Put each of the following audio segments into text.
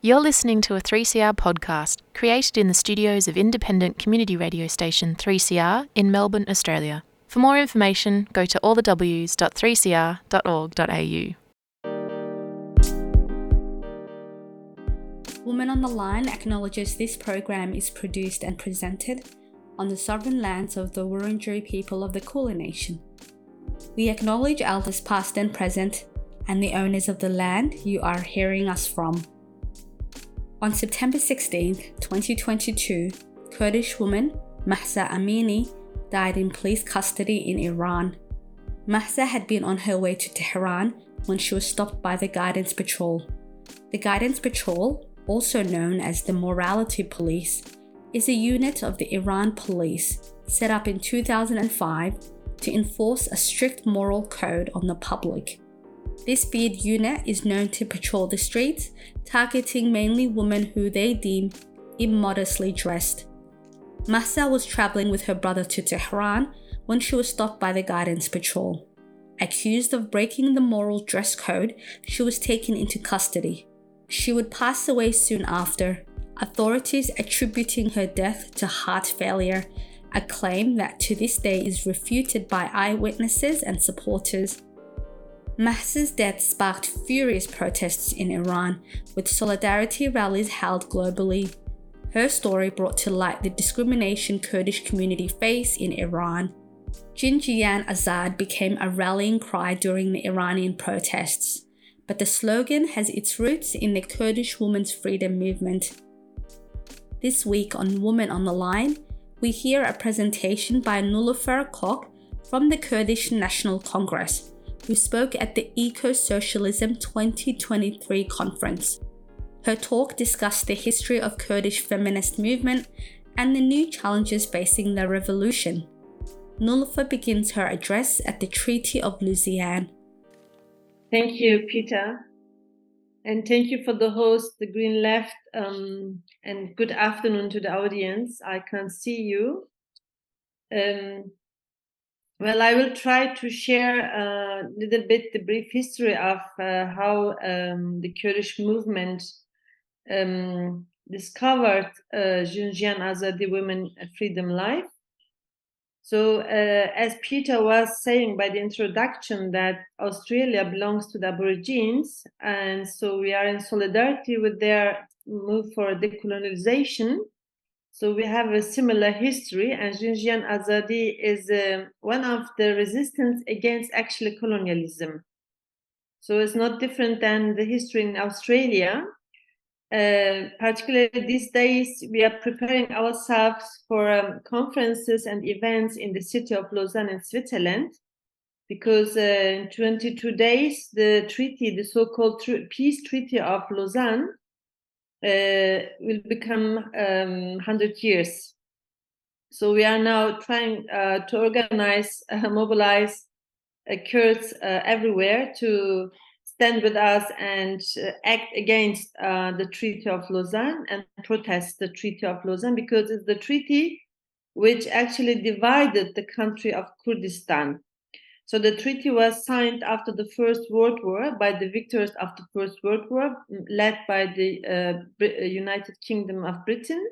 You're listening to a 3CR podcast created in the studios of independent community radio station 3CR in Melbourne, Australia. For more information, go to allthews.3cr.org.au. Women on the Line acknowledges this program is produced and presented on the sovereign lands of the Wurundjeri people of the Kulin Nation. We acknowledge elders past and present and the owners of the land you are hearing us from. On September 16, 2022, Kurdish woman Mahsa Amini died in police custody in Iran. Mahsa had been on her way to Tehran when she was stopped by the Guidance Patrol. The Guidance Patrol, also known as the Morality Police, is a unit of the Iran police set up in 2005 to enforce a strict moral code on the public. This beard unit is known to patrol the streets, targeting mainly women who they deem immodestly dressed. Mahsa was traveling with her brother to Tehran when she was stopped by the Guidance Patrol. Accused of breaking the moral dress code, she was taken into custody. She would pass away soon after, authorities attributing her death to heart failure, a claim that to this day is refuted by eyewitnesses and supporters. Mahsa's death sparked furious protests in Iran, with solidarity rallies held globally. Her story brought to light the discrimination Kurdish community face in Iran. Jinjiyan Azad became a rallying cry during the Iranian protests, but the slogan has its roots in the Kurdish women's freedom movement. This week on Women on the Line, we hear a presentation by Nilüfer Koç from the Kurdish National Congress who spoke at the Ecosocialism 2023 conference. Her talk discussed the history of Kurdish feminist movement and the new challenges facing the revolution. Nilüfer begins her address at the Treaty of Lausanne. Thank you, Peter. And thank you for the host, the Green Left, um, and good afternoon to the audience. I can't see you. Um, well, I will try to share a little bit the brief history of uh, how um, the Kurdish movement um, discovered uh, Jinjiyan Azadi Women Freedom Life. So, uh, as Peter was saying by the introduction, that Australia belongs to the Aborigines, and so we are in solidarity with their move for decolonization. So we have a similar history, and Jinjiyan Azadi is uh, one of the resistance against actually colonialism. So it's not different than the history in Australia. Uh, particularly these days, we are preparing ourselves for um, conferences and events in the city of Lausanne in Switzerland, because uh, in 22 days, the treaty, the so-called tr- peace treaty of Lausanne, uh, will become um, 100 years. So we are now trying uh, to organize, uh, mobilize uh, Kurds uh, everywhere to stand with us and uh, act against the Treaty of Lausanne and protest the Treaty of Lausanne because it's the treaty which actually divided the country of Kurdistan so the treaty was signed after the First World War by the victors of the First World War, led by the uh, uh, United Kingdom of Britain.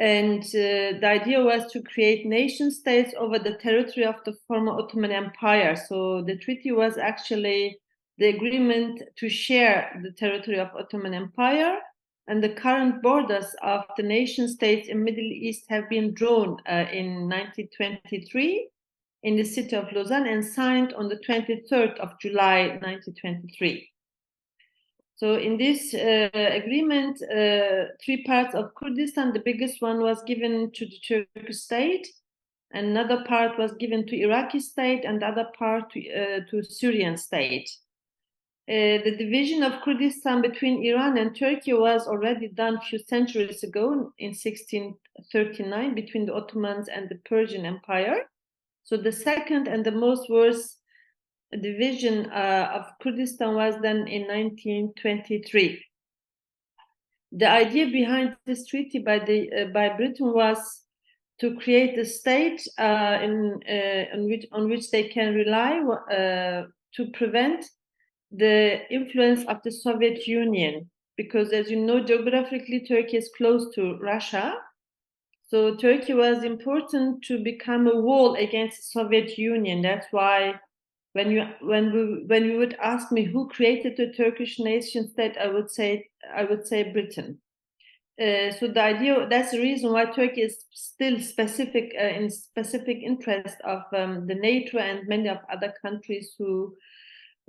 And uh, the idea was to create nation states over the territory of the former Ottoman Empire. So the treaty was actually the agreement to share the territory of Ottoman Empire and the current borders of the nation states in Middle East have been drawn uh, in 1923 in the city of Lausanne and signed on the 23rd of July 1923. So in this uh, agreement, uh, three parts of Kurdistan, the biggest one was given to the Turkish state, another part was given to Iraqi state, and the other part to, uh, to Syrian state. Uh, the division of Kurdistan between Iran and Turkey was already done a few centuries ago in 1639 between the Ottomans and the Persian Empire. So the second and the most worst division uh, of Kurdistan was done in 1923. The idea behind this treaty by the uh, by Britain was to create a state uh, in, uh, on which on which they can rely uh, to prevent the influence of the Soviet Union. because, as you know, geographically, Turkey is close to Russia. So Turkey was important to become a wall against Soviet Union. That's why when you when we when you would ask me who created the Turkish nation state, I would say I would say Britain. Uh, so the idea that's the reason why Turkey is still specific uh, in specific interest of um, the NATO and many of other countries who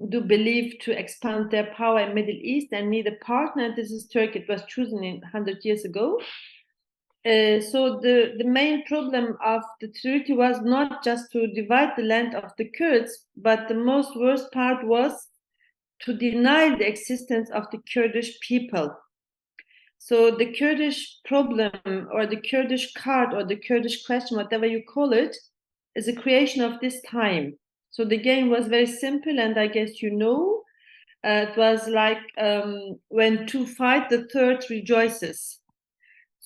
do believe to expand their power in Middle East and need a partner. This is Turkey. It was chosen in 100 years ago. Uh, so the, the main problem of the treaty was not just to divide the land of the Kurds, but the most worst part was to deny the existence of the Kurdish people. So the Kurdish problem or the Kurdish card or the Kurdish question, whatever you call it, is a creation of this time. So the game was very simple, and I guess you know, uh, it was like um, when two fight, the third rejoices.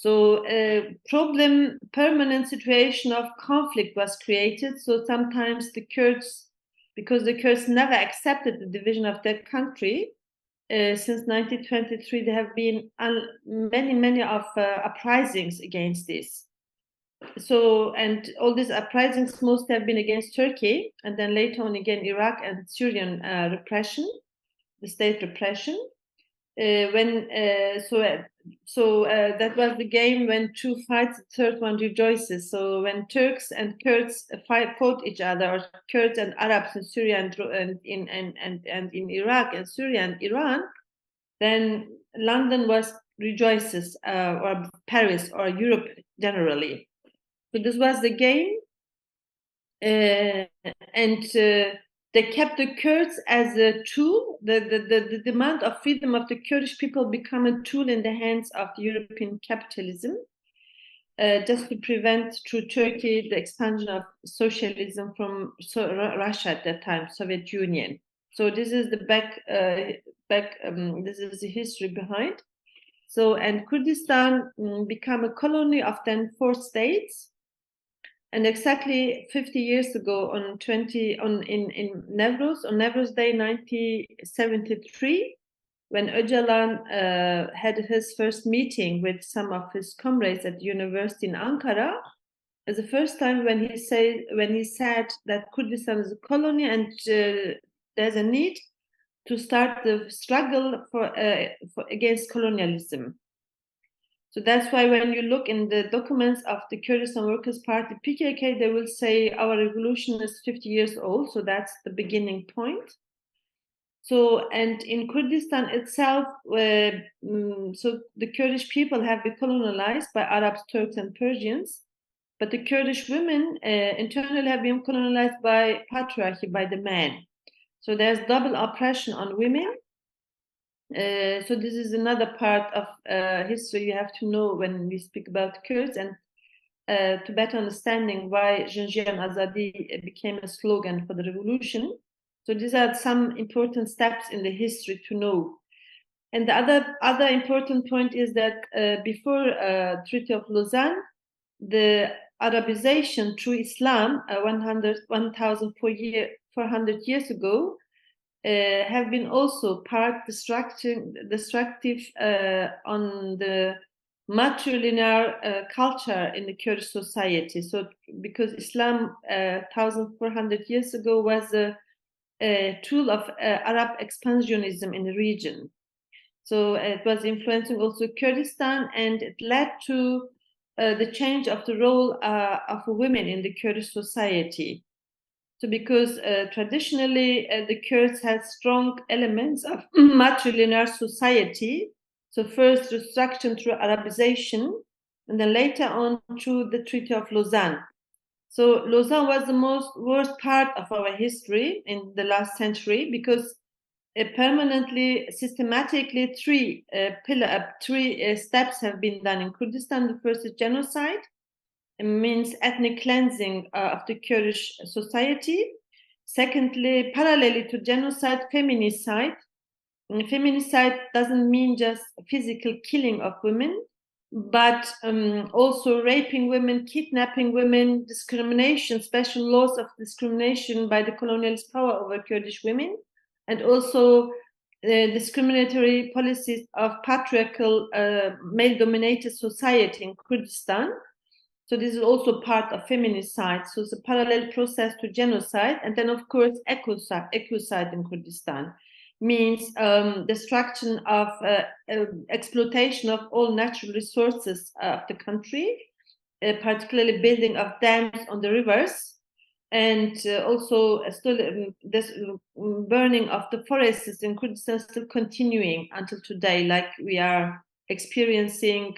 So a problem, permanent situation of conflict was created. So sometimes the Kurds, because the Kurds never accepted the division of their country, uh, since 1923, there have been many, many of uh, uprisings against this so and all these uprisings most have been against Turkey, and then later on again Iraq and Syrian uh, repression, the state repression. Uh, when uh, so so uh, that was the game when two fights, the third one rejoices. So when Turks and Kurds fight fought each other, or Kurds and Arabs in Syria and, and in and, and and in Iraq and Syria and Iran, then London was rejoices, uh, or Paris or Europe generally so this was the game. Uh, and uh, they kept the Kurds as a tool. The, the, the, the, demand of freedom of the Kurdish people become a tool in the hands of the European capitalism, uh, just to prevent through Turkey the expansion of socialism from so, Russia at that time, Soviet Union. So this is the back uh, back. Um, this is the history behind. So and Kurdistan um, become a colony of then four states and exactly 50 years ago, on 20 on in in Nevruz on Nevruz Day 1973, when Öcalan uh, had his first meeting with some of his comrades at the university in Ankara, the first time when he said when he said that Kurdistan is a colony and uh, there's a need to start the struggle for, uh, for against colonialism. So that's why when you look in the documents of the Kurdistan Workers' Party, PKK, they will say our revolution is 50 years old. So that's the beginning point. So, and in Kurdistan itself, uh, so the Kurdish people have been colonized by Arabs, Turks, and Persians. But the Kurdish women uh, internally have been colonized by patriarchy, by the men. So there's double oppression on women uh, so this is another part of uh, history you have to know when we speak about Kurds and uh, to better understanding why Jinjiyan Azadi became a slogan for the revolution. So these are some important steps in the history to know. And the other other important point is that uh, before uh, Treaty of Lausanne, the Arabization through Islam, uh, 100, 1,400 years ago, uh, have been also part destructive, uh, on the matrilinear uh, culture in the Kurdish society. So, because Islam, uh, 1,400 years ago, was a, a tool of uh, Arab expansionism in the region. So, it was influencing also Kurdistan, and it led to uh, the change of the role of women in the Kurdish society. So, because uh, traditionally uh, the Kurds had strong elements of matrilinear society. So, first restructuring through Arabization, and then later on through the Treaty of Lausanne. So, Lausanne was the most worst part of our history in the last century because permanently, systematically, three uh, pillar, three uh, steps have been done in Kurdistan. The first is genocide means ethnic cleansing uh, of the Kurdish society. Secondly, parallelly to genocide, feminicide. feminicide doesn't mean just physical killing of women, but um, also raping women, kidnapping women, discrimination, special laws of discrimination by the colonialist power over Kurdish women, and also the discriminatory policies of patriarchal uh, male-dominated society in Kurdistan. So this is also part of feminicide. So it's a parallel process to genocide, and then of course ecocide, ecocide in Kurdistan means um, destruction of uh, uh, exploitation of all natural resources of the country, uh, particularly building of dams on the rivers, and uh, also still um, this um, burning of the forests in Kurdistan still continuing until today, like we are experiencing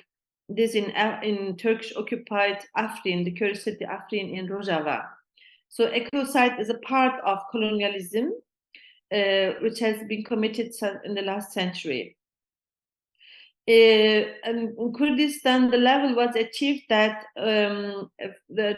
this in in Turkish occupied Afrin, the Kurdish city Afrin in Rojava. So ecocide is a part of colonialism uh, which has been committed in the last century. Uh, in Kurdistan, the level was achieved that um, the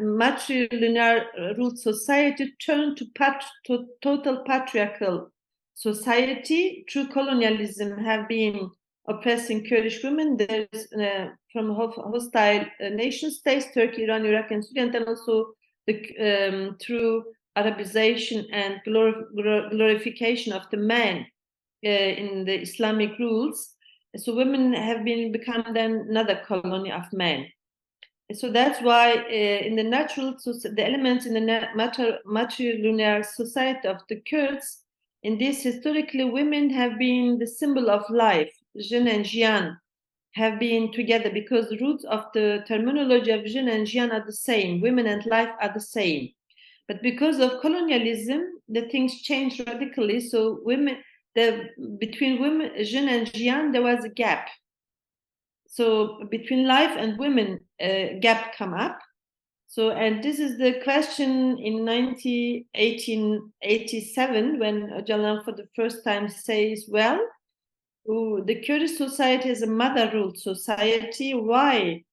matrilinear ruled society turned to, pat to total patriarchal society through colonialism have been oppressing Kurdish women. There's uh, from hostile uh, nation states, Turkey, Iran, Iraq, and Syria, and then also the, um, through Arabization and glorification of the man uh, in the Islamic rules. So women have been become then another colony of men. So that's why uh, in the natural, the elements in the matrilinear society of the Kurds, in this historically women have been the symbol of life. Jin and Jiyan have been together because the roots of the terminology of Jin and Jiyan are the same. Women and life are the same. But because of colonialism, the things changed radically. So women, the between women, Jin and Jiyan, there was a gap. So between life and women, a gap come up. So, and this is the question in 1987 when Öcalan for the first time says, well, the Kurdish society is a mother-ruled society. Why?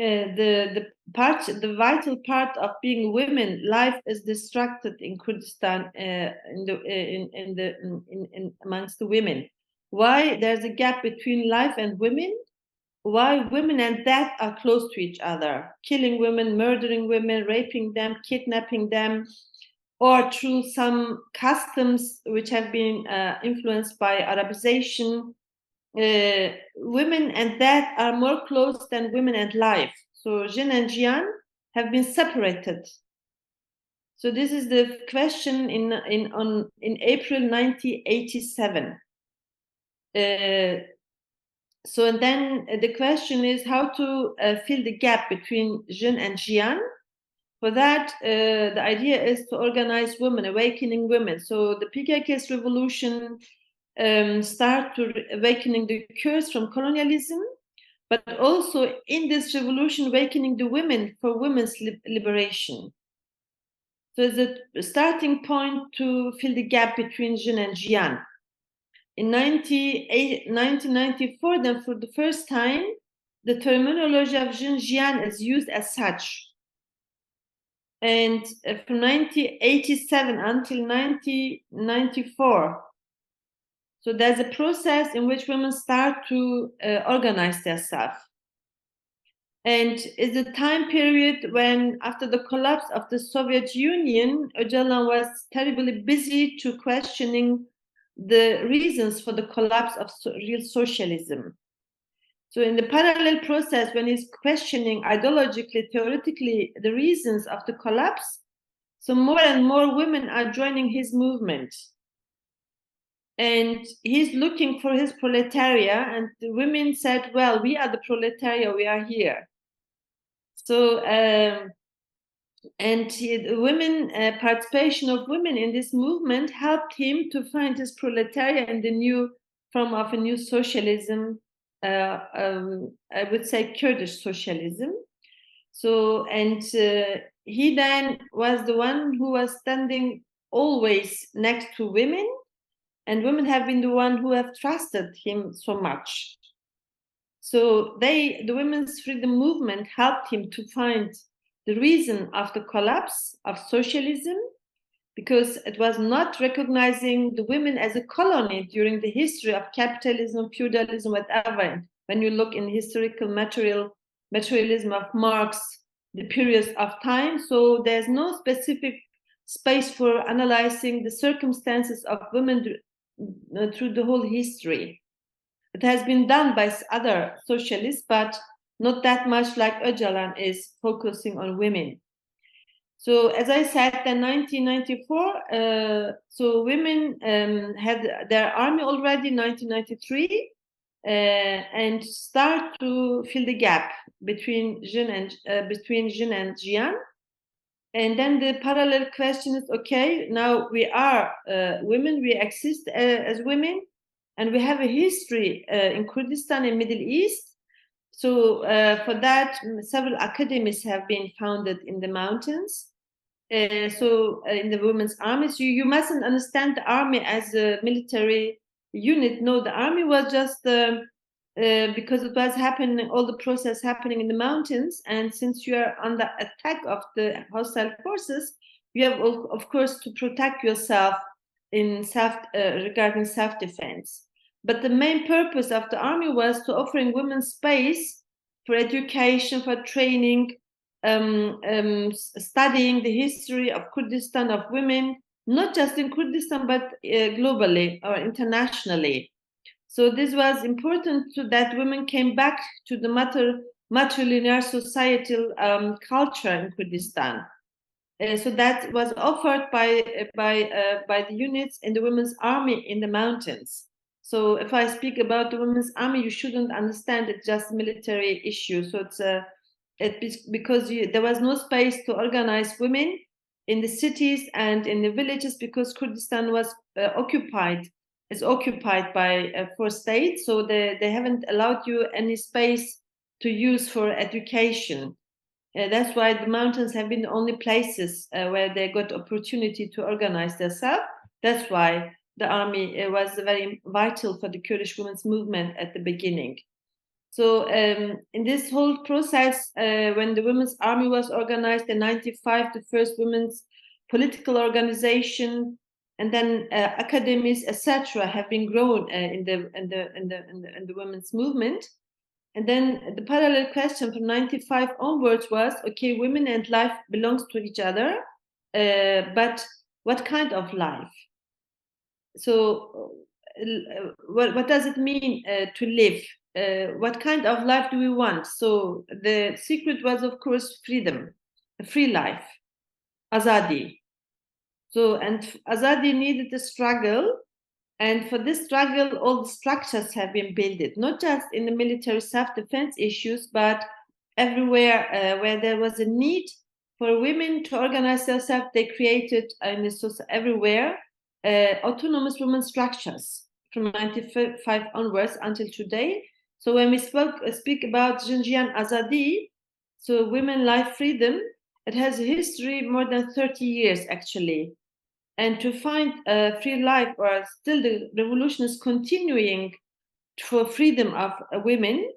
Uh, the the part the vital part of being women life is distracted in kurdistan uh, in the uh, in, in the in, in amongst the women why there's a gap between life and women why women and death are close to each other killing women murdering women raping them kidnapping them or through some customs which have been uh, influenced by arabization uh, women and death are more close than women and life. So Jin and Jiyan have been separated. So this is the question in in on in April 1987. Uh, so and then the question is how to uh, fill the gap between Jin and Jiyan. For that, uh, the idea is to organize women, awakening women. So the PKK's revolution um, start to awakening the Kurds from colonialism, but also in this revolution awakening the women for women's li liberation. So it's a starting point to fill the gap between Jin and Jiyan. In 1994, then for the first time, the terminology of Jin Jiyan is used as such. And from 1987 until 1994, so there's a process in which women start to uh, organize themselves. And it's a time period when, after the collapse of the Soviet Union, Öcalan was terribly busy to questioning the reasons for the collapse of so real socialism. So, in the parallel process, when he's questioning ideologically, theoretically, the reasons of the collapse, so more and more women are joining his movement. And he's looking for his proletariat and the women said well we are the proletariat we are here. So um, and he, the women uh, participation of women in this movement helped him to find his proletariat in the new form of a new socialism uh, um, i would say kurdish socialism. So and uh, he then was the one who was standing always next to women and women have been the one who have trusted him so much. So they the women's freedom movement helped him to find the reason of the collapse of socialism because it was not recognizing the women as a colony during the history of capitalism feudalism whatever when you look in historical material materialism of marx the periods of time so there's no specific space for analyzing the circumstances of women uh, through the whole history. It has been done by other socialists, but not that much like Öcalan is focusing on women. So as I said, in 1994, uh, so women um, had their army already in 1993 uh, and start to fill the gap between Jin and uh, between Jin and Jiyan. And then the parallel question is: Okay, now we are uh, women, we exist uh, as women, and we have a history uh, in Kurdistan and Middle East. So uh, for that, several academies have been founded in the mountains. Uh, so uh, in the women's armies, you, you mustn't understand the army as a military unit. No, the army was just um, uh, because it was happening, all the process happening in the mountains, and since you are under attack of the hostile forces, you have of course to protect yourself in self uh, regarding self defense. But the main purpose of the army was to offering women space for education, for training, um, um, studying the history of Kurdistan of women, not just in Kurdistan but uh, globally or internationally. So this was important to that women came back to the mater, matrilinear societal um, culture in Kurdistan. Uh, so that was offered by by uh, by the units in the women's army in the mountains. So if I speak about the women's army, you shouldn't understand it just military issue. So it's a it, because you, there was no space to organize women in the cities and in the villages because Kurdistan was uh, occupied is occupied by uh, four states. So they, they haven't allowed you any space to use for education. Uh, that's why the mountains have been the only places uh, where they got opportunity to organize themselves. That's why the army uh, was very vital for the Kurdish women's movement at the beginning so um, in this whole process, uh, when the Women's Army was organized in '95, the first women's political organization, and then uh, academies, etc., have been grown uh, in, the, in, the, in, the, in, the, in the women's movement. And then the parallel question from 95 onwards was okay, women and life belongs to each other, uh, but what kind of life? So, uh, what, what does it mean uh, to live? Uh, what kind of life do we want? So the secret was, of course, freedom, a free life, azadi. So and azadi needed a struggle, and for this struggle, all the structures have been built, not just in the military self-defense issues, but everywhere uh, where there was a need for women to organize themselves, they created uh, in the everywhere uh, autonomous women structures from 95 onwards until today so when we spoke, uh, speak about Jinjiyan Azadi, so women life freedom, it has a history more than 30 years actually. And to find a free life, or still the revolution is continuing for freedom of uh, women.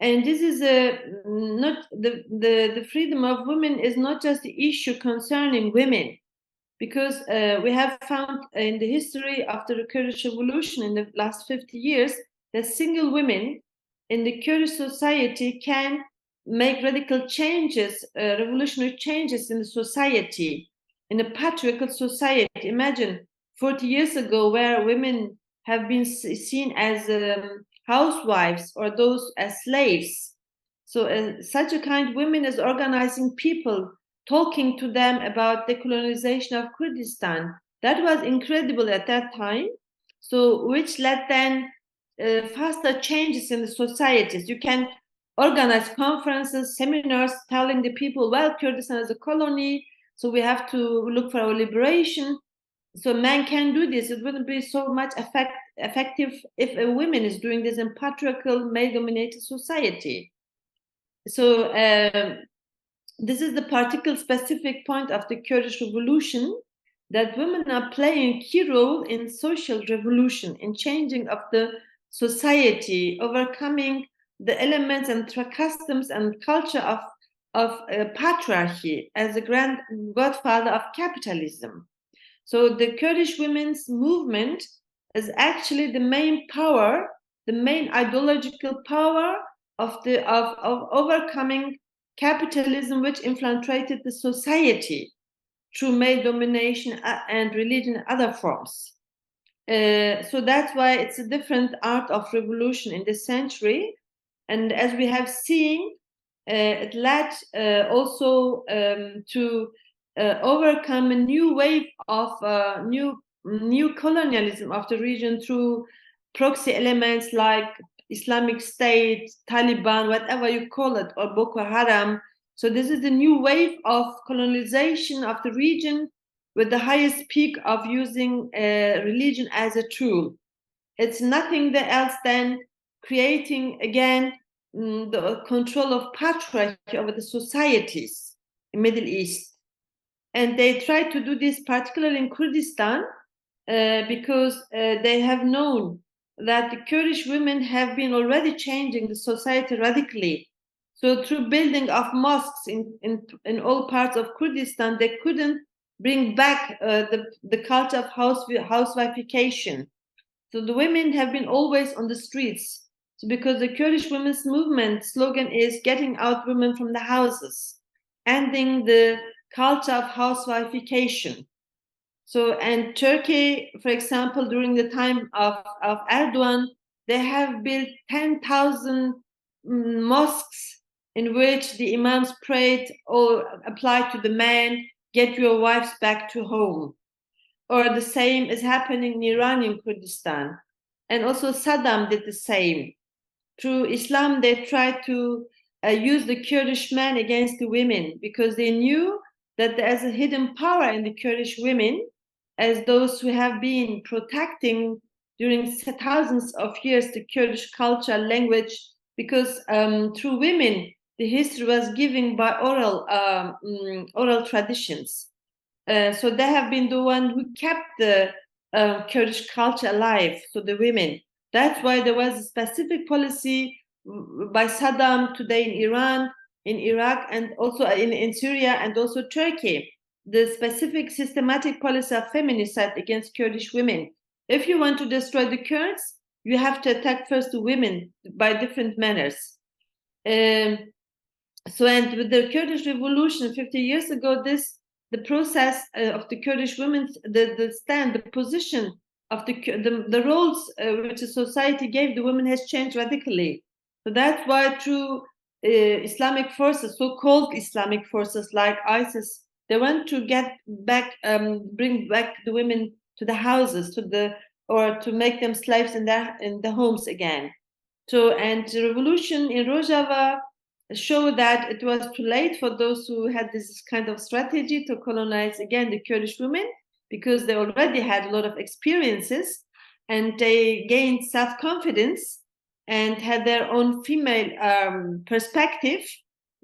And this is a not the, the, the freedom of women is not just the issue concerning women, because uh, we have found in the history after the Kurdish revolution in the last 50 years that single women in the Kurdish society can make radical changes, uh, revolutionary changes in the society, in a patriarchal society. Imagine 40 years ago, where women have been seen as um, housewives or those as slaves. So, uh, such a kind women is organizing people, talking to them about the colonization of Kurdistan. That was incredible at that time. So, which led then uh, faster changes in the societies. You can organize conferences, seminars, telling the people, well, Kurdistan is a colony, so we have to look for our liberation. So men can do this. It wouldn't be so much effect, effective if a woman is doing this in patriarchal, male-dominated society. So um, this is the particular specific point of the Kurdish revolution that women are playing key role in social revolution, in changing of the society, overcoming the elements and customs and culture of, of uh, patriarchy as a grand godfather of capitalism. So the Kurdish women's movement is actually the main power, the main ideological power of the of, of overcoming capitalism which infiltrated the society through male domination uh, and religion and other forms. Uh, so that's why it's a different art of revolution in this century. And as we have seen, uh, it led uh, also um, to uh, overcome a new wave of uh, new new colonialism of the region through proxy elements like Islamic State, Taliban, whatever you call it, or Boko Haram. So this is the new wave of colonization of the region with the highest peak of using uh, religion as a tool. It's nothing else than creating again mm, the control of patriarchy over the societies in Middle East. And they try to do this particularly in Kurdistan uh, because uh, they have known that the Kurdish women have been already changing the society radically. So through building of mosques in, in, in all parts of Kurdistan, they couldn't bring back uh, the, the culture of house, housewifeification. So the women have been always on the streets. So because the Kurdish women's movement slogan is getting out women from the houses, ending the culture of housewifeification. So, and Turkey, for example, during the time of, of Erdogan, they have built 10,000 mm, mosques in which the imams prayed or applied to the men, get your wives back to home. Or the same is happening in Iranian Kurdistan. And also Saddam did the same. Through Islam, they tried to uh, use the Kurdish men against the women because they knew that there's a hidden power in the Kurdish women as those who have been protecting during thousands of years the Kurdish culture, language, because um, through women the history was given by oral um, mm, oral traditions. Uh, so they have been the one who kept the uh, Kurdish culture alive. So the women. That's why there was a specific policy by Saddam today in Iran, in Iraq, and also in, in Syria and also Turkey the specific systematic policy of feminicide against Kurdish women. If you want to destroy the Kurds, you have to attack first the women by different manners. Um, so, and with the Kurdish revolution 50 years ago, this the process uh, of the Kurdish women, the, the stand, the position of the the, the roles uh, which the society gave the women has changed radically. So that's why through uh, Islamic forces, so-called Islamic forces like ISIS they want to get back, um, bring back the women to the houses, to the or to make them slaves in their in the homes again. So and the revolution in Rojava showed that it was too late for those who had this kind of strategy to colonize again the Kurdish women because they already had a lot of experiences and they gained self-confidence and had their own female um, perspective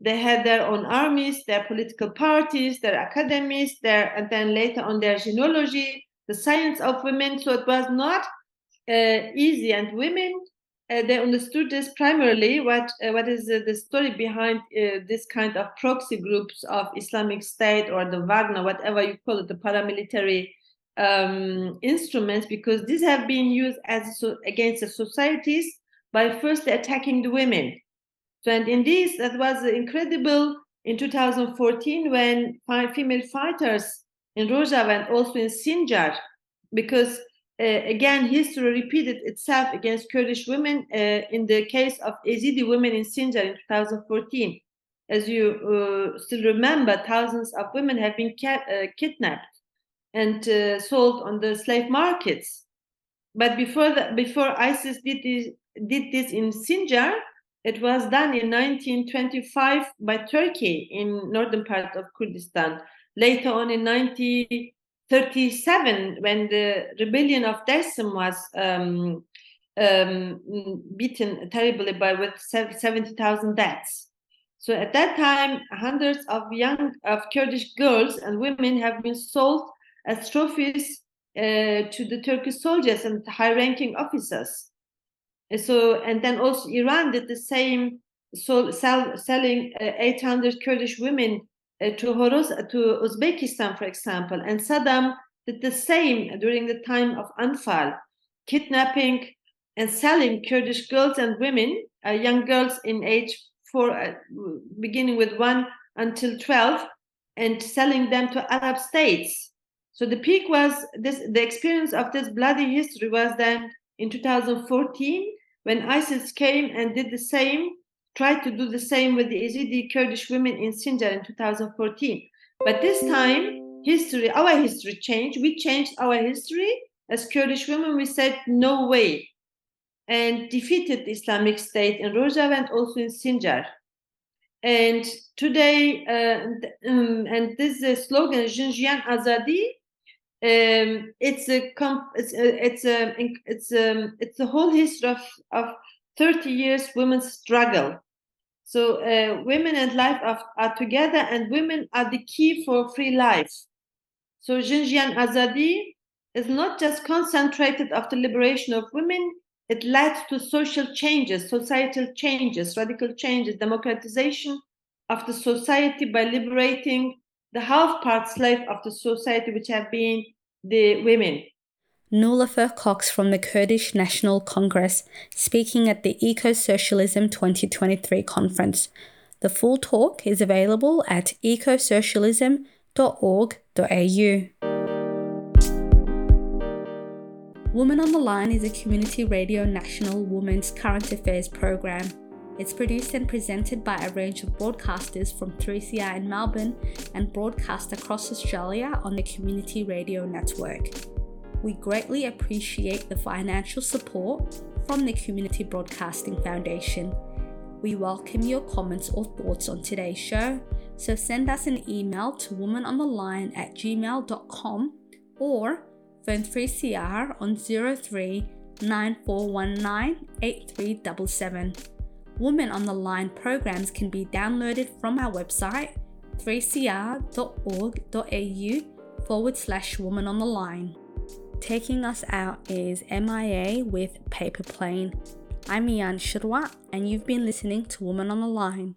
they had their own armies, their political parties, their academies, their and then later on their jineology, the science of women. So it was not uh, easy, and women they understood this primarily. What uh, what is the story behind uh, this kind of proxy groups of Islamic State or the Wagner, whatever you call it, the paramilitary um, instruments, because these have been used as so, against the societies by first attacking the women so, and in this, that was incredible in 2014 when female fighters in Rojava and also in Sinjar, because uh, again, history repeated itself against Kurdish women uh, in the case of Yazidi women in Sinjar in 2014. As you uh, still remember, thousands of women have been uh, kidnapped and uh, sold on the slave markets. But before the, before ISIS did this, did this in Sinjar, it was done in 1925 by Turkey in northern part of Kurdistan. Later on in 1937, when the rebellion of Dersim was um, um, beaten terribly by with 70,000 deaths. So at that time, hundreds of young of Kurdish girls and women have been sold as trophies uh, to the Turkish soldiers and high-ranking officers so and then also Iran did the same, so sell, selling uh, 800 Kurdish women to Horoz, to Uzbekistan, for example, and Saddam did the same during the time of Anfal, kidnapping and selling Kurdish girls and women, uh, young girls in age four, uh, beginning with one until 12, and selling them to Arab states. So the peak was this. The experience of this bloody history was then in 2014 when ISIS came and did the same, tried to do the same with the Yazidi Kurdish women in Sinjar in 2014. But this time, history, our history changed. We changed our history as Kurdish women. We said no way, and defeated the Islamic State in Rojava and also in Sinjar. And today, uh, um, and this uh, slogan, Jinjiyan Azadi, um, it's a it's a, it's a it's a it's a whole history of of 30 years women's struggle. So uh, women and life are, are together, and women are the key for free life. So Jinjiyan Azadi is not just concentrated after liberation of women, it led to social changes, societal changes, radical changes, democratization of the society by liberating the half part slave of the society, which have been the women. Nilüfer Koç from the Kurdish National Congress speaking at the Ecosocialism 2023 conference. The full talk is available at ecosocialism.org.au. Women on the Line is a community radio national women's current affairs program. It's produced and presented by a range of broadcasters from 3CR in Melbourne and broadcast across Australia on the Community Radio Network. We greatly appreciate the financial support from the Community Broadcasting Foundation. We welcome your comments or thoughts on today's show, so send us an email to womanontheline at gmail.com or phone 3CR on 03 9419 Women on the Line programs can be downloaded from our website 3cr.org.au forward slash woman on the line. Taking us out is MIA with Paper Plane. I'm Ian Shirwa, and you've been listening to Women on the Line.